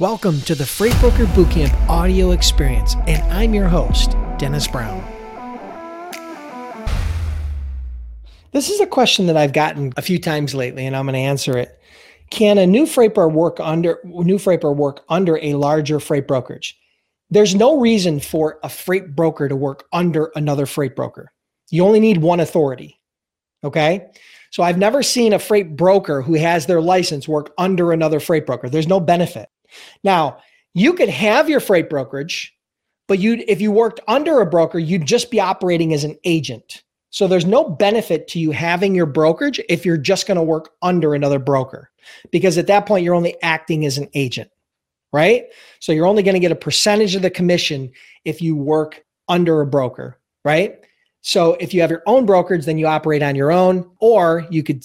Welcome to the Freight Broker Bootcamp audio experience, and I'm your host, Dennis Brown. This is a question that I've gotten a few times lately, and I'm going to answer it. Can a new freight broker work under new freight broker work under a larger freight brokerage? There's no reason for a freight broker to work under another freight broker. You only need one authority. Okay. So I've never seen a freight broker who has their license work under another freight broker. There's no benefit. Now, you could have your freight brokerage, but you if you worked under a broker, you'd just be operating as an agent. So there's no benefit to you having your brokerage if you're just going to work under another broker because at that point you're only acting as an agent, right? So you're only going to get a percentage of the commission if you work under a broker, right? So if you have your own brokerage, then you operate on your own, or you could